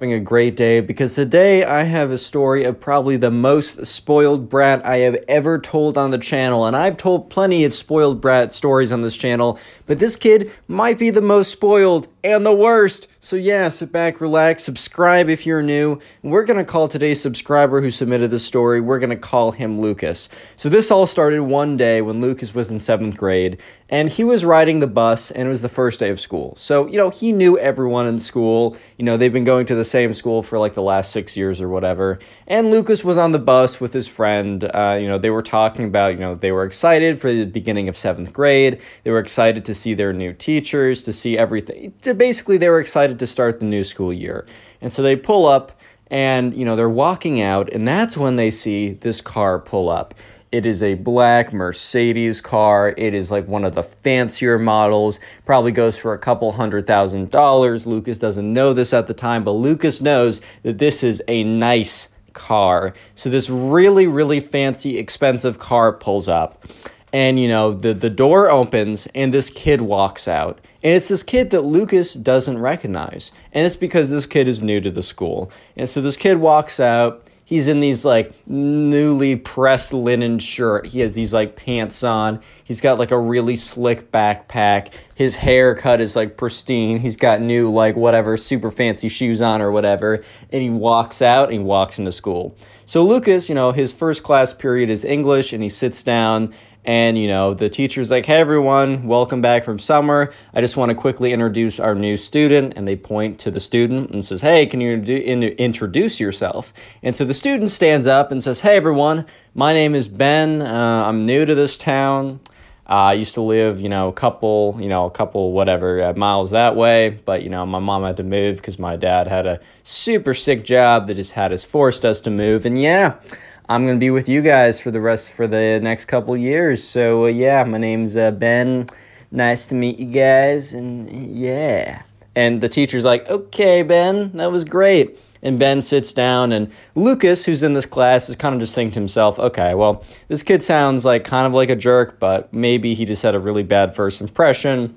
having a great day because today I have a story of probably the most spoiled brat I have ever told on the channel. And I've told plenty of spoiled brat stories on this channel, but this kid might be the most spoiled and the worst. So, yeah, sit back, relax, subscribe if you're new. We're going to call today's subscriber who submitted the story, we're going to call him Lucas. So, this all started one day when Lucas was in seventh grade, and he was riding the bus, and it was the first day of school. So, you know, he knew everyone in school. You know, they've been going to the same school for like the last six years or whatever. And Lucas was on the bus with his friend. Uh, you know, they were talking about, you know, they were excited for the beginning of seventh grade, they were excited to see their new teachers, to see everything. Basically, they were excited to start the new school year. And so they pull up and, you know, they're walking out, and that's when they see this car pull up. It is a black Mercedes car. It is like one of the fancier models. Probably goes for a couple hundred thousand dollars. Lucas doesn't know this at the time, but Lucas knows that this is a nice car. So this really, really fancy, expensive car pulls up. And you know, the, the door opens and this kid walks out. And it's this kid that Lucas doesn't recognize. And it's because this kid is new to the school. And so this kid walks out. He's in these like newly pressed linen shirt. He has these like pants on. He's got like a really slick backpack. His haircut is like pristine. He's got new like whatever super fancy shoes on or whatever. And he walks out and he walks into school. So Lucas, you know, his first class period is English and he sits down and, you know, the teacher's like, hey, everyone, welcome back from summer. I just want to quickly introduce our new student. And they point to the student and says, hey, can you introduce yourself? And so the student stands up and says, hey, everyone, my name is Ben. Uh, I'm new to this town. Uh, I used to live, you know, a couple, you know, a couple whatever uh, miles that way, but you know, my mom had to move because my dad had a super sick job that just had us forced us to move, and yeah, I'm gonna be with you guys for the rest for the next couple years. So uh, yeah, my name's uh, Ben. Nice to meet you guys, and yeah. And the teacher's like, "Okay, Ben, that was great." And Ben sits down, and Lucas, who's in this class, is kind of just thinking to himself, "Okay, well, this kid sounds like kind of like a jerk, but maybe he just had a really bad first impression.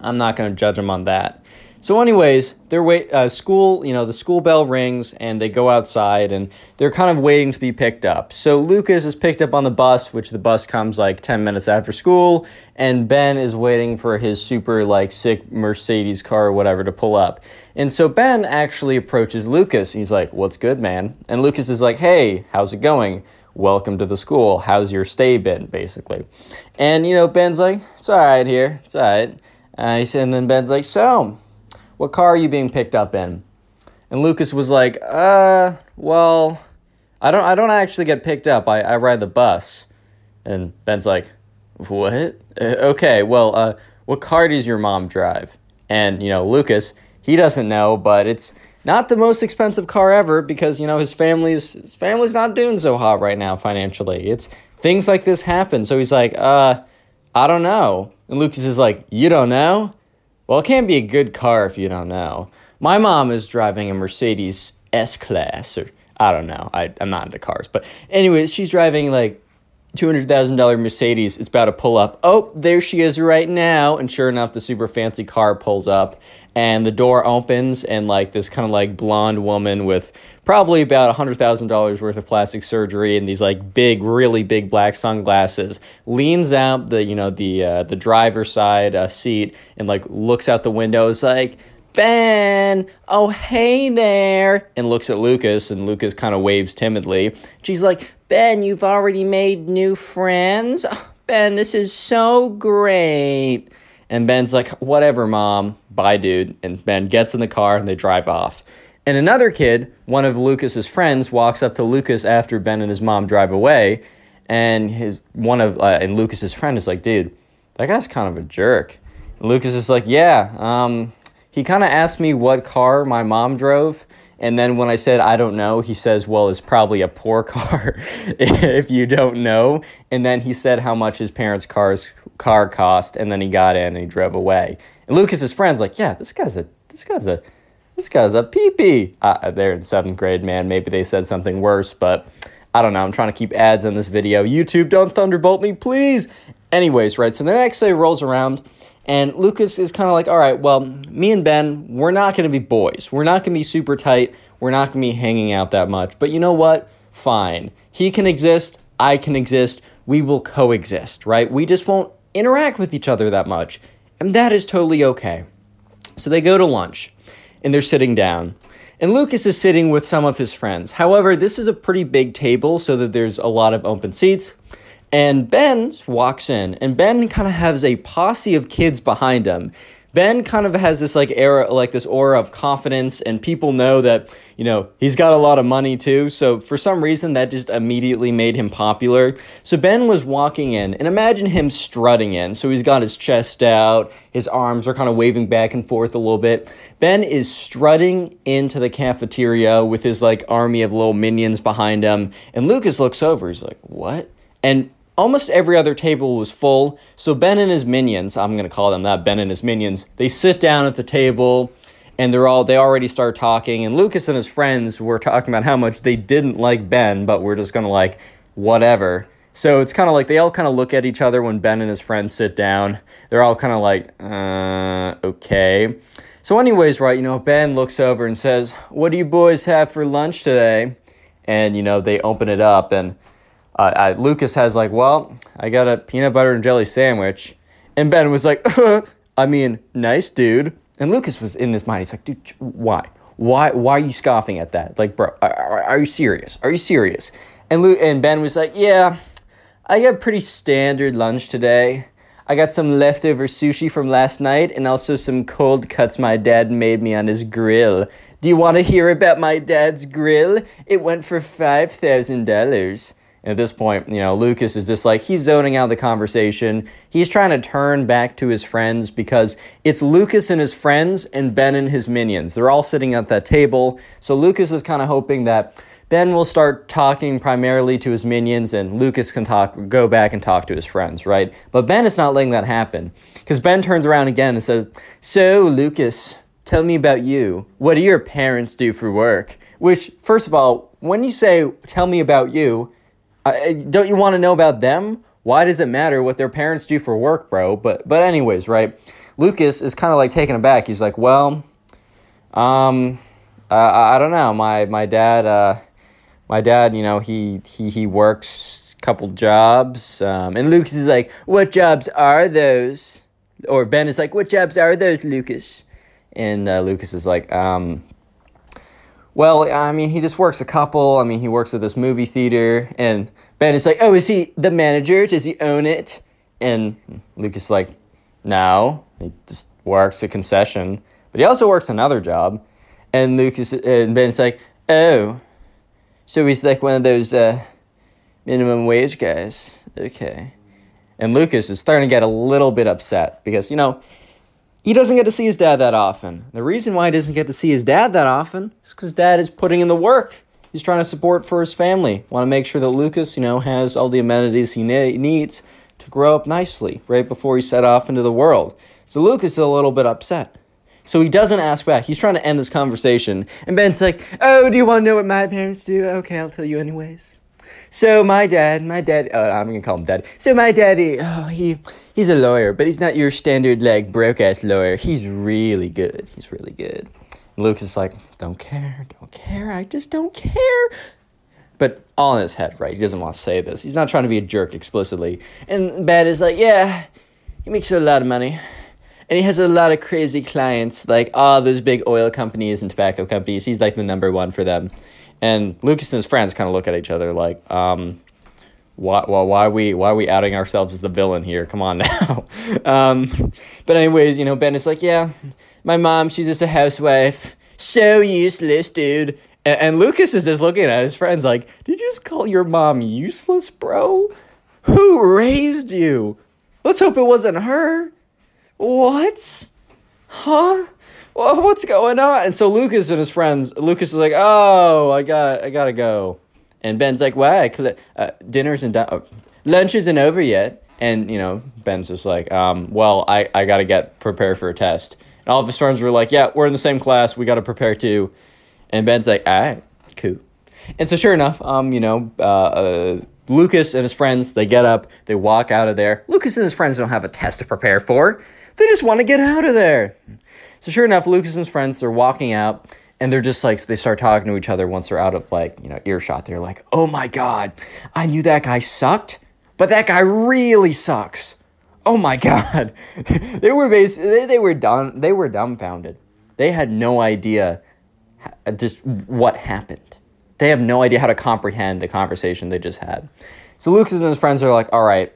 I'm not gonna judge him on that." So, anyways, they're wait. Uh, school, you know, the school bell rings, and they go outside, and they're kind of waiting to be picked up. So Lucas is picked up on the bus, which the bus comes like ten minutes after school, and Ben is waiting for his super like sick Mercedes car or whatever to pull up. And so Ben actually approaches Lucas. He's like, "What's good, man?" And Lucas is like, "Hey, how's it going?" welcome to the school. How's your stay been, basically? And, you know, Ben's like, it's all right here. It's all right. Uh, and then Ben's like, so, what car are you being picked up in? And Lucas was like, uh, well, I don't I don't actually get picked up. I, I ride the bus. And Ben's like, what? Uh, okay, well, uh, what car does your mom drive? And, you know, Lucas, he doesn't know, but it's not the most expensive car ever because, you know, his family's his family's not doing so hot right now financially. It's things like this happen. So he's like, uh, I don't know. And Lucas is like, You don't know? Well, it can't be a good car if you don't know. My mom is driving a Mercedes S Class, or I don't know. I, I'm not into cars. But, anyway, she's driving like $200,000 Mercedes. It's about to pull up. Oh, there she is right now. And sure enough, the super fancy car pulls up and the door opens and like this kind of like blonde woman with probably about $100,000 worth of plastic surgery and these like big really big black sunglasses leans out the you know the uh, the driver's side uh, seat and like looks out the window is like Ben, oh hey there, and looks at Lucas, and Lucas kind of waves timidly. She's like, Ben, you've already made new friends? Oh, ben, this is so great. And Ben's like, whatever, mom. Bye, dude. And Ben gets in the car and they drive off. And another kid, one of Lucas's friends, walks up to Lucas after Ben and his mom drive away. And his one of uh, and Lucas's friend is like, dude, that guy's kind of a jerk. And Lucas is like, yeah. Um, he kind of asked me what car my mom drove. And then when I said I don't know, he says, "Well, it's probably a poor car if you don't know." And then he said how much his parents' cars car cost, and then he got in and he drove away. And Lucas's friends like, "Yeah, this guy's a this guy's a this guy's a peepee." Uh, they're in seventh grade, man. Maybe they said something worse, but I don't know. I'm trying to keep ads in this video. YouTube, don't thunderbolt me, please. Anyways, right. So the next day rolls around, And Lucas is kind of like, all right, well, me and Ben, we're not going to be boys. We're not going to be super tight. We're not going to be hanging out that much. But you know what? Fine. He can exist. I can exist. We will coexist, right? We just won't interact with each other that much. And that is totally okay. So they go to lunch and they're sitting down. And Lucas is sitting with some of his friends. However, this is a pretty big table so that there's a lot of open seats. And Ben walks in, and Ben kind of has a posse of kids behind him. Ben kind of has this like era, like this aura of confidence, and people know that you know he's got a lot of money too. So for some reason, that just immediately made him popular. So Ben was walking in, and imagine him strutting in. So he's got his chest out, his arms are kind of waving back and forth a little bit. Ben is strutting into the cafeteria with his like army of little minions behind him, and Lucas looks over. He's like, "What?" And almost every other table was full. So Ben and his minions, I'm going to call them that, Ben and his minions, they sit down at the table and they're all they already start talking and Lucas and his friends were talking about how much they didn't like Ben, but we're just going to like whatever. So it's kind of like they all kind of look at each other when Ben and his friends sit down. They're all kind of like, uh, okay. So, anyways, right, you know, Ben looks over and says, What do you boys have for lunch today? And, you know, they open it up and uh, uh, Lucas has like, well, I got a peanut butter and jelly sandwich, and Ben was like, I mean, nice dude. And Lucas was in his mind. He's like, dude, why? Why? Why are you scoffing at that? Like, bro, are, are you serious? Are you serious? And Luke and Ben was like, yeah, I got pretty standard lunch today. I got some leftover sushi from last night and also some cold cuts my dad made me on his grill. Do you want to hear about my dad's grill? It went for $5,000. At this point, you know, Lucas is just like, he's zoning out the conversation. He's trying to turn back to his friends because it's Lucas and his friends and Ben and his minions. They're all sitting at that table. So Lucas is kind of hoping that Ben will start talking primarily to his minions and Lucas can talk go back and talk to his friends, right? But Ben is not letting that happen. Because Ben turns around again and says, So, Lucas, tell me about you. What do your parents do for work? Which, first of all, when you say, tell me about you, don't you want to know about them? Why does it matter what their parents do for work, bro? But but anyways, right? Lucas is kind of like taken aback. He's like, well, um, uh, I don't know. My my dad, uh, my dad, you know, he he he works a couple jobs. Um, and Lucas is like, what jobs are those? Or Ben is like, what jobs are those, Lucas? And uh, Lucas is like, um, well, I mean, he just works a couple. I mean, he works at this movie theater, and Ben is like, "Oh, is he the manager? Does he own it?" And Lucas is like, "No, he just works a concession, but he also works another job." And Lucas and Ben's like, "Oh, so he's like one of those uh, minimum wage guys." Okay, and Lucas is starting to get a little bit upset because you know he doesn't get to see his dad that often. The reason why he doesn't get to see his dad that often is because dad is putting in the work. He's trying to support for his family. Want to make sure that Lucas, you know, has all the amenities he ne- needs to grow up nicely right before he set off into the world. So Lucas is a little bit upset. So he doesn't ask back. He's trying to end this conversation. And Ben's like, Oh, do you want to know what my parents do? Okay, I'll tell you anyways. So my dad, my dad, uh, I'm gonna call him dad. So my daddy, oh, he he's a lawyer, but he's not your standard like broke ass lawyer. He's really good. He's really good. And Luke's just like, don't care, don't care. I just don't care. But all in his head, right? He doesn't want to say this. He's not trying to be a jerk explicitly. And Bad is like, yeah, he makes a lot of money. And he has a lot of crazy clients, like all those big oil companies and tobacco companies. He's like the number one for them. And Lucas and his friends kind of look at each other like, um, why, why, why are we why are we outing ourselves as the villain here? Come on now. um, but anyways, you know, Ben is like, yeah, my mom, she's just a housewife. So useless, dude. And, and Lucas is just looking at his friends like, did you just call your mom useless, bro? Who raised you? Let's hope it wasn't her. What? Huh? Well, what's going on? And so Lucas and his friends, Lucas is like, oh, I got, I gotta go. And Ben's like, why? Uh, dinner's and uh, lunch isn't over yet. And you know, Ben's just like, um, well, I, I gotta get prepared for a test. And all of his friends were like, yeah, we're in the same class. We gotta prepare too. And Ben's like, all right, cool. And so sure enough, um, you know, uh, uh, Lucas and his friends, they get up, they walk out of there. Lucas and his friends don't have a test to prepare for. They just want to get out of there. So sure enough, Lucas and his friends are walking out and they're just like they start talking to each other once they're out of like, you know, earshot. They're like, "Oh my god. I knew that guy sucked, but that guy really sucks." Oh my god. they were basically they, they were done they were dumbfounded. They had no idea just what happened. They have no idea how to comprehend the conversation they just had. So Lucas and his friends are like, "All right,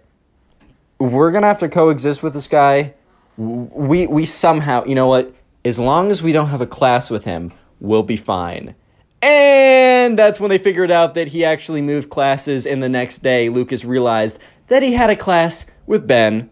we're going to have to coexist with this guy. We we somehow, you know what? As long as we don't have a class with him, we'll be fine. And that's when they figured out that he actually moved classes, and the next day, Lucas realized that he had a class with Ben.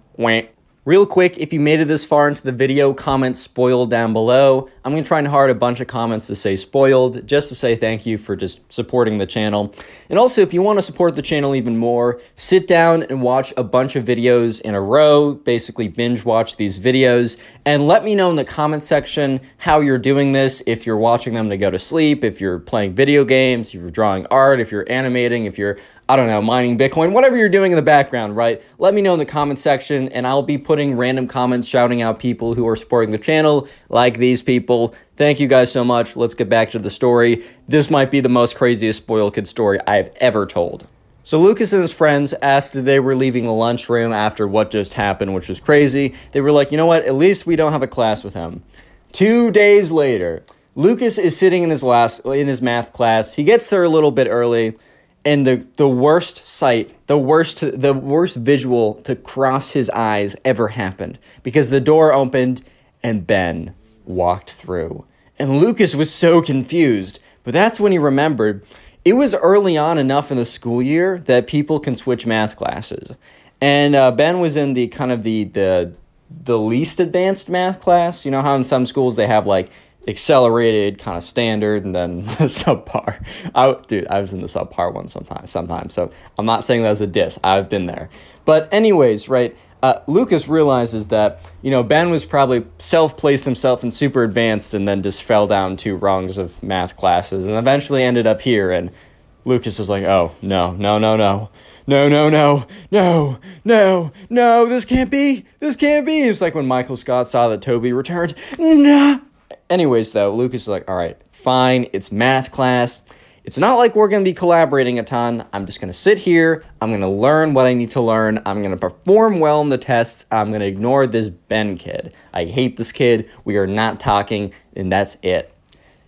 Real quick, if you made it this far into the video, comment spoiled down below. I'm going to try and hard a bunch of comments to say spoiled, just to say thank you for just supporting the channel. And also, if you want to support the channel even more, sit down and watch a bunch of videos in a row, basically binge watch these videos, and let me know in the comment section how you're doing this, if you're watching them to go to sleep, if you're playing video games, if you're drawing art, if you're animating, if you're I don't know, mining Bitcoin, whatever you're doing in the background, right? Let me know in the comment section, and I'll be putting random comments shouting out people who are supporting the channel, like these people. Thank you guys so much. Let's get back to the story. This might be the most craziest spoiled kid story I've ever told. So Lucas and his friends, after they were leaving the lunchroom after what just happened, which was crazy, they were like, you know what? At least we don't have a class with him. Two days later, Lucas is sitting in his last in his math class. He gets there a little bit early and the the worst sight, the worst the worst visual to cross his eyes ever happened because the door opened and Ben walked through. And Lucas was so confused, but that's when he remembered it was early on enough in the school year that people can switch math classes. And uh, Ben was in the kind of the the the least advanced math class. You know how in some schools they have like accelerated, kind of standard, and then subpar. I, dude, I was in the subpar one sometimes, sometimes. So I'm not saying that as a diss. I've been there. But anyways, right. Uh, Lucas realizes that you know Ben was probably self-placed himself in super advanced and then just fell down two rungs of math classes and eventually ended up here. And Lucas was like, "Oh no, no, no, no." no, no, no, no, no, no, this can't be, this can't be. It's like when Michael Scott saw that Toby returned. No, Anyways, though, Lucas is like, all right, fine, it's math class. It's not like we're going to be collaborating a ton. I'm just going to sit here. I'm going to learn what I need to learn. I'm going to perform well in the tests. I'm going to ignore this Ben kid. I hate this kid. We are not talking, and that's it.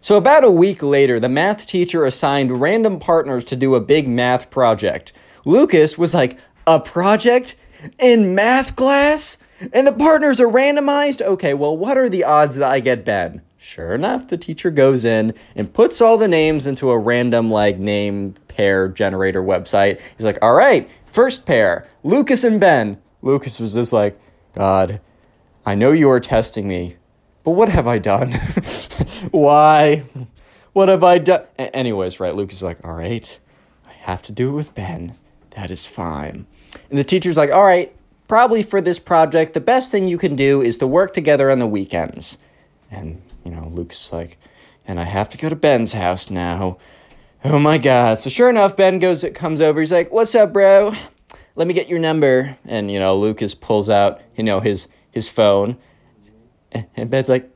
So, about a week later, the math teacher assigned random partners to do a big math project. Lucas was like, A project? In math class? And the partners are randomized? Okay, well, what are the odds that I get Ben? Sure enough, the teacher goes in and puts all the names into a random like name pair generator website. He's like, all right, first pair, Lucas and Ben. Lucas was just like, God, I know you are testing me, but what have I done? Why? What have I done? A- anyways, right, Lucas is like, all right, I have to do it with Ben. That is fine. And the teacher's like, all right, probably for this project, the best thing you can do is to work together on the weekends. And you know, Luke's like, and I have to go to Ben's house now. Oh my god. So sure enough, Ben goes comes over, he's like, What's up, bro? Let me get your number. And you know, Lucas pulls out, you know, his his phone. And Ben's like,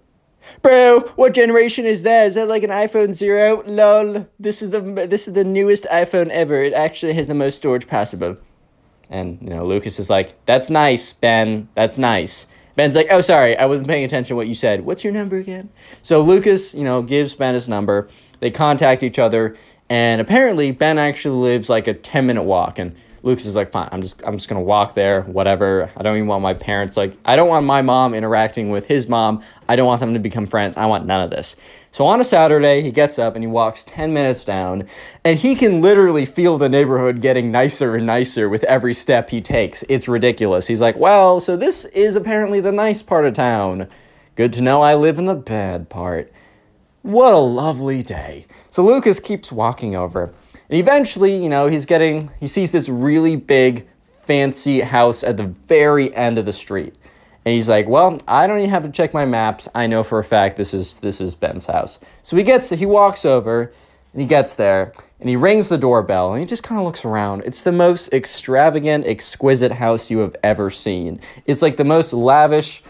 Bro, what generation is that? Is that like an iPhone Zero? Lol. This is the this is the newest iPhone ever. It actually has the most storage possible. And you know, Lucas is like, That's nice, Ben. That's nice. Ben's like, oh, sorry, I wasn't paying attention to what you said. What's your number again? So Lucas, you know, gives Ben his number. They contact each other, and apparently Ben actually lives like a 10 minute walk. And Lucas is like, fine, I'm just I'm just gonna walk there, whatever. I don't even want my parents like I don't want my mom interacting with his mom. I don't want them to become friends. I want none of this. So on a Saturday, he gets up and he walks 10 minutes down, and he can literally feel the neighborhood getting nicer and nicer with every step he takes. It's ridiculous. He's like, well, so this is apparently the nice part of town. Good to know I live in the bad part. What a lovely day. So Lucas keeps walking over. And eventually, you know, he's getting, he sees this really big, fancy house at the very end of the street. And he's like, "Well, I don't even have to check my maps. I know for a fact this is this is Ben's house." So he gets he walks over and he gets there and he rings the doorbell and he just kind of looks around. It's the most extravagant, exquisite house you have ever seen. It's like the most lavish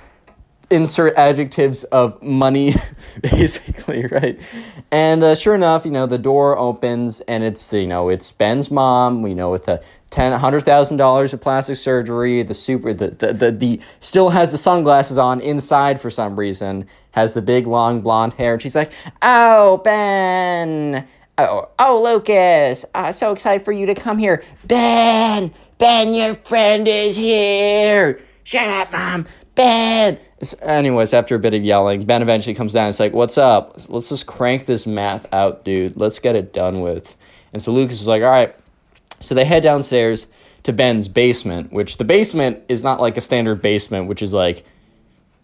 insert adjectives of money, basically, right? And uh, sure enough, you know, the door opens and it's, you know, it's Ben's mom, we know, with a ten hundred thousand dollars of plastic surgery. The super the, the the the still has the sunglasses on inside for some reason. Has the big long blonde hair, and she's like, "Oh Ben, oh oh Lucas, uh, so excited for you to come here, Ben, Ben, your friend is here. Shut up, mom, Ben." Anyways, after a bit of yelling, Ben eventually comes down. It's like, "What's up? Let's just crank this math out, dude. Let's get it done with." And so Lucas is like, "All right." So they head downstairs to Ben's basement, which the basement is not like a standard basement, which is like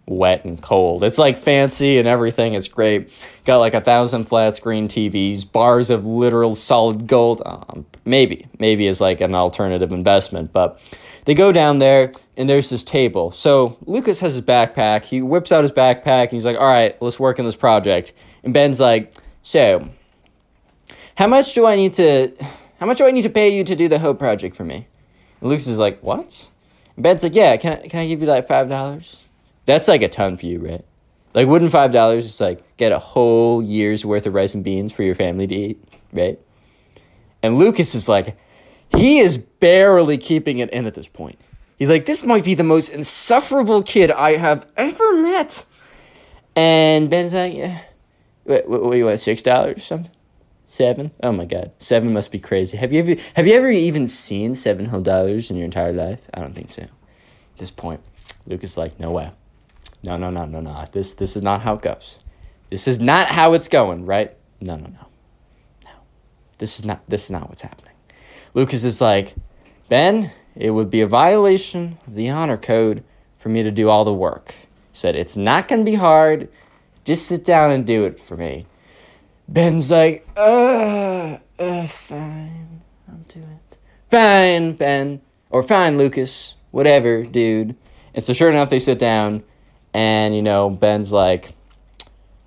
wet and cold. It's like fancy and everything. It's great. Got like a thousand flat screen TVs, bars of literal solid gold. Um, maybe, maybe is like an alternative investment, but they go down there and there's this table. So Lucas has his backpack. He whips out his backpack and he's like, all right, let's work on this project. And Ben's like, so how much do I need to how much do I need to pay you to do the Hope Project for me? And Lucas is like, What? And Ben's like, Yeah, can I, can I give you like $5? That's like a ton for you, right? Like, wouldn't $5 just like get a whole year's worth of rice and beans for your family to eat, right? And Lucas is like, he is barely keeping it in at this point. He's like, this might be the most insufferable kid I have ever met. And Ben's like, yeah. What, what, what do you want, $6 or something? Seven? Oh my god. Seven must be crazy. Have you ever have you ever even seen seven whole dollars in your entire life? I don't think so. At this point, Lucas is like, no way. No, no, no, no, no. This this is not how it goes. This is not how it's going, right? No, no, no. No. This is not this is not what's happening. Lucas is like, Ben, it would be a violation of the honor code for me to do all the work. He said, It's not gonna be hard. Just sit down and do it for me. Ben's like, uh, uh, fine, I'll do it. Fine, Ben. Or fine, Lucas. Whatever, dude. And so, sure enough, they sit down, and, you know, Ben's like,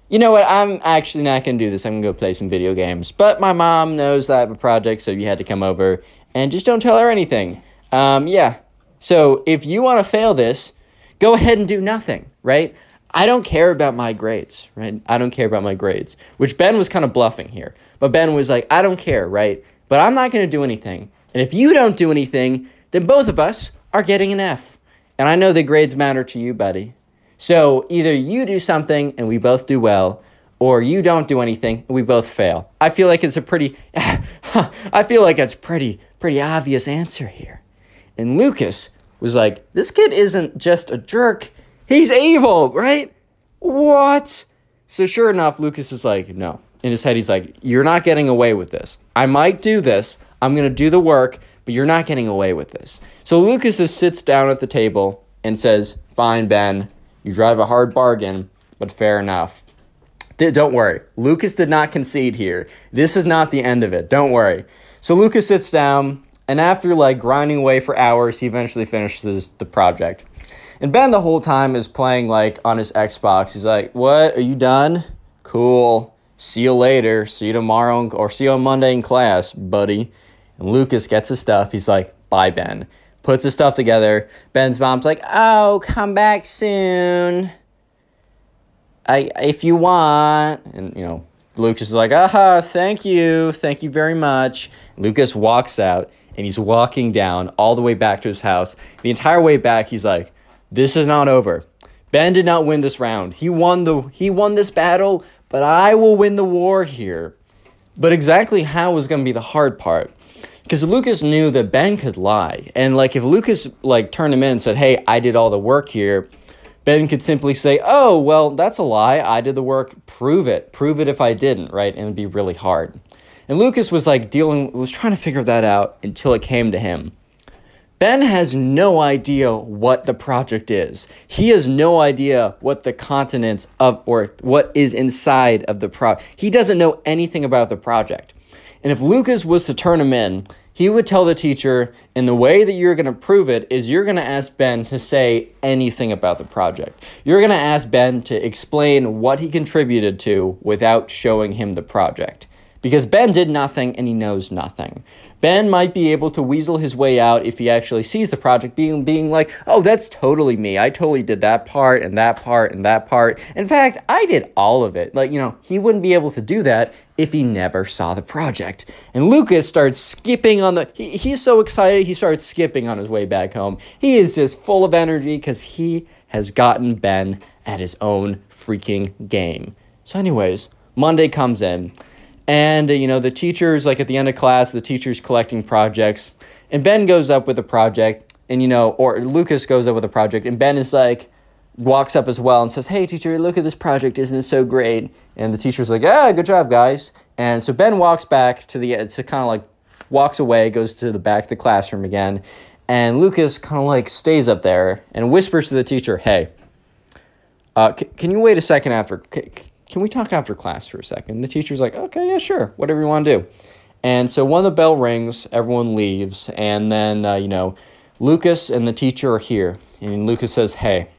you know what, I'm actually not going to do this. I'm going to go play some video games. But my mom knows that I have a project, so you had to come over. And just don't tell her anything. Um, yeah. So, if you want to fail this, go ahead and do nothing, right? I don't care about my grades, right? I don't care about my grades, which Ben was kind of bluffing here. But Ben was like, I don't care, right? But I'm not going to do anything. And if you don't do anything, then both of us are getting an F. And I know the grades matter to you, buddy. So either you do something and we both do well, or you don't do anything and we both fail. I feel like it's a pretty I feel like it's pretty pretty obvious answer here. And Lucas was like, this kid isn't just a jerk, He's evil, right? What? So sure enough, Lucas is like, no. In his head, he's like, you're not getting away with this. I might do this. I'm to do the work, but you're not getting away with this. So Lucas just sits down at the table and says, fine, Ben, you drive a hard bargain, but fair enough. Don't worry. Lucas did not concede here. This is not the end of it. Don't worry. So Lucas sits down, and after like grinding away for hours, he eventually finishes the project. And Ben the whole time is playing like on his Xbox. He's like, "What? Are you done? Cool. See you later. See you tomorrow or see you on Monday in class, buddy." And Lucas gets his stuff. He's like, "Bye, Ben." Puts his stuff together. Ben's mom's like, "Oh, come back soon. I if you want." And you know, Lucas is like, "Aha, thank you. Thank you very much." Lucas walks out and he's walking down all the way back to his house. The entire way back, he's like, this is not over. Ben did not win this round. He won the he won this battle, but I will win the war here. But exactly how was going to be the hard part. Because Lucas knew that Ben could lie. And like if Lucas like turned him in and said, "Hey, I did all the work here." Ben could simply say, "Oh, well, that's a lie. I did the work. Prove it. Prove it if I didn't." Right? And it'd be really hard. And Lucas was like dealing was trying to figure that out until it came to him. Ben has no idea what the project is. He has no idea what the continents of or what is inside of the project. He doesn't know anything about the project. And if Lucas was to turn him in, he would tell the teacher, and the way that you're going to prove it is you're going to ask Ben to say anything about the project. You're going to ask Ben to explain what he contributed to without showing him the project. Because Ben did nothing and he knows nothing. Ben might be able to weasel his way out if he actually sees the project being being like, "Oh, that's totally me. I totally did that part and that part and that part. In fact, I did all of it." Like, you know, he wouldn't be able to do that if he never saw the project. And Lucas starts skipping on the he, he's so excited, he starts skipping on his way back home. He is just full of energy cuz he has gotten Ben at his own freaking game. So anyways, Monday comes in and, uh, you know, the teacher's like at the end of class, the teacher's collecting projects. And Ben goes up with a project. And, you know, or Lucas goes up with a project. And Ben is like, walks up as well and says, Hey, teacher, look at this project. Isn't it so great? And the teacher's like, Yeah, good job, guys. And so Ben walks back to the, to kind of like walks away, goes to the back of the classroom again. And Lucas kind of like stays up there and whispers to the teacher, Hey, uh, c- can you wait a second after? C- can we talk after class for a second? The teacher's like, okay, yeah, sure, whatever you want to do. And so when the bell rings, everyone leaves, and then, uh, you know, Lucas and the teacher are here. And Lucas says, hey,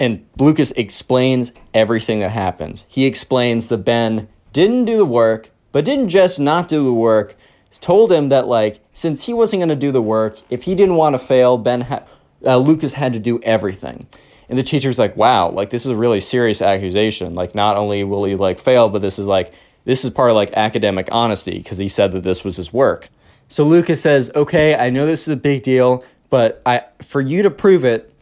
and Lucas explains everything that happened. He explains that Ben didn't do the work, but didn't just not do the work. Told him that like since he wasn't going to do the work, if he didn't want to fail, Ben ha- uh, Lucas had to do everything. And the teacher's like, wow, like this is a really serious accusation. Like not only will he like fail, but this is like this is part of like academic honesty because he said that this was his work. So Lucas says, okay, I know this is a big deal, but I for you to prove it,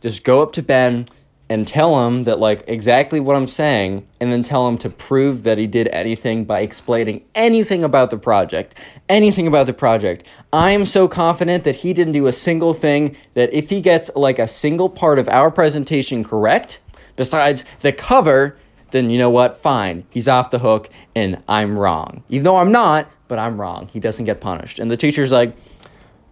just go up to Ben and tell him that like exactly what I'm saying and then tell him to prove that he did anything by explaining anything about the project anything about the project. I am so confident that he didn't do a single thing that if he gets like a single part of our presentation correct besides the cover then you know what? Fine. He's off the hook and I'm wrong. Even though I'm not but I'm wrong. He doesn't get punished. And the teacher's like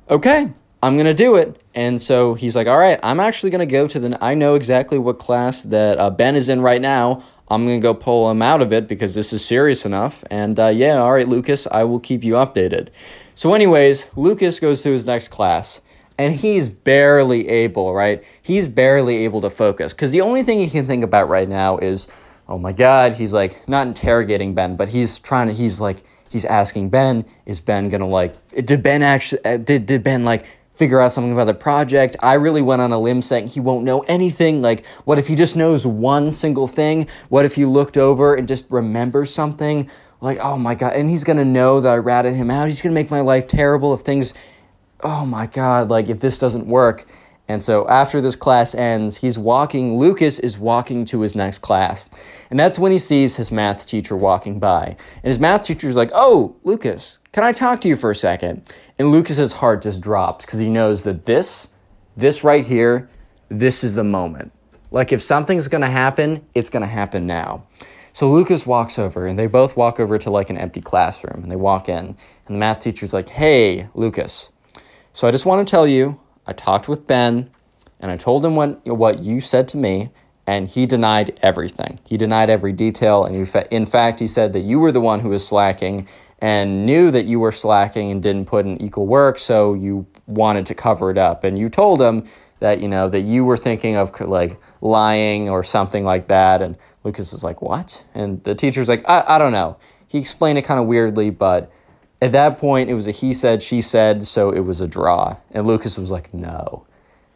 okay I'm gonna do it. And so he's like, all right, I'm actually gonna go to the. I know exactly what class that uh, Ben is in right now. I'm gonna go pull him out of it because this is serious enough. And uh, yeah, all right, Lucas, I will keep you updated. So, anyways, Lucas goes to his next class. And he's barely able, right? He's barely able to focus because the only thing he can think about right now is, oh my God, he's like not interrogating Ben, but he's trying to, he's like, he's asking Ben, is Ben gonna like, did Ben actually, uh, did, did Ben like, figure out something about the project. I really went on a limb saying he won't know anything. Like, what if he just knows one single thing? What if he looked over and just remembers something? Like, oh my God. And he's going to know that I ratted him out. He's going to make my life terrible if things, oh my God, like if this doesn't work. And so after this class ends, he's walking, Lucas is walking to his next class. And that's when he sees his math teacher walking by. And his math teacher's like, Oh, Lucas, can I talk to you for a second? And Lucas's heart just drops because he knows that this, this right here, this is the moment. Like if something's gonna happen, it's gonna happen now. So Lucas walks over and they both walk over to like an empty classroom and they walk in. And the math teacher's like, Hey, Lucas. So I just want to tell you I talked with Ben and I told him what, what you said to me, and he denied everything. He denied every detail. And in fact, he said that you were the one who was slacking and knew that you were slacking and didn't put in equal work, so you wanted to cover it up. And you told him that, you know, that you were thinking of like lying or something like that. And Lucas was like, What? And the teacher teacher's like, I, I don't know. He explained it kind of weirdly, but at that point, it was a he said, she said, so it was a draw. And Lucas was like, no.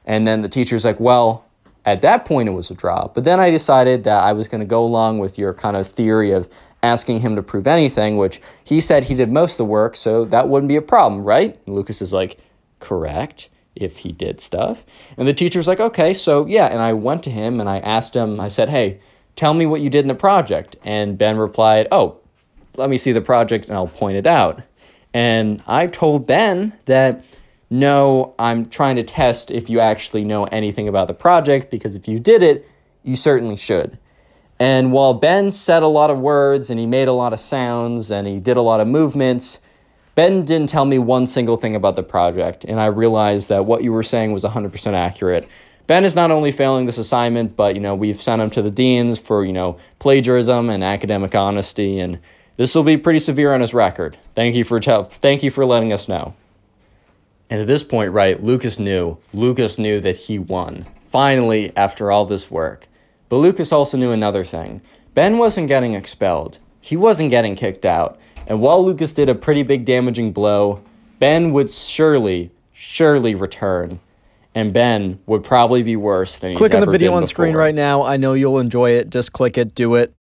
And then the teacher's like, well, at that point, it was a draw. But then I decided that I was going to go along with your kind of theory of asking him to prove anything, which he said he did most of the work, so that wouldn't be a problem, right? And Lucas is like, correct, if he did stuff. And the teacher's like, okay, so yeah. And I went to him and I asked him, I said, hey, tell me what you did in the project. And Ben replied, oh, let me see the project and I'll point it out. And I told Ben that no, I'm trying to test if you actually know anything about the project because if you did it, you certainly should. And while Ben said a lot of words and he made a lot of sounds and he did a lot of movements, Ben didn't tell me one single thing about the project. And I realized that what you were saying was 100% accurate. Ben is not only failing this assignment, but you know, we've sent him to the deans for, you know, plagiarism and academic honesty and this will be pretty severe on his record. Thank you for te- thank you for letting us know. And at this point, right, Lucas knew. Lucas knew that he won. Finally, after all this work. But Lucas also knew another thing. Ben wasn't getting expelled. he wasn't getting kicked out. And while Lucas did a pretty big damaging blow, Ben would surely, surely return. And Ben would probably be worse than he's Click on the video on screen right now. I know you'll enjoy it. Just click it, do it.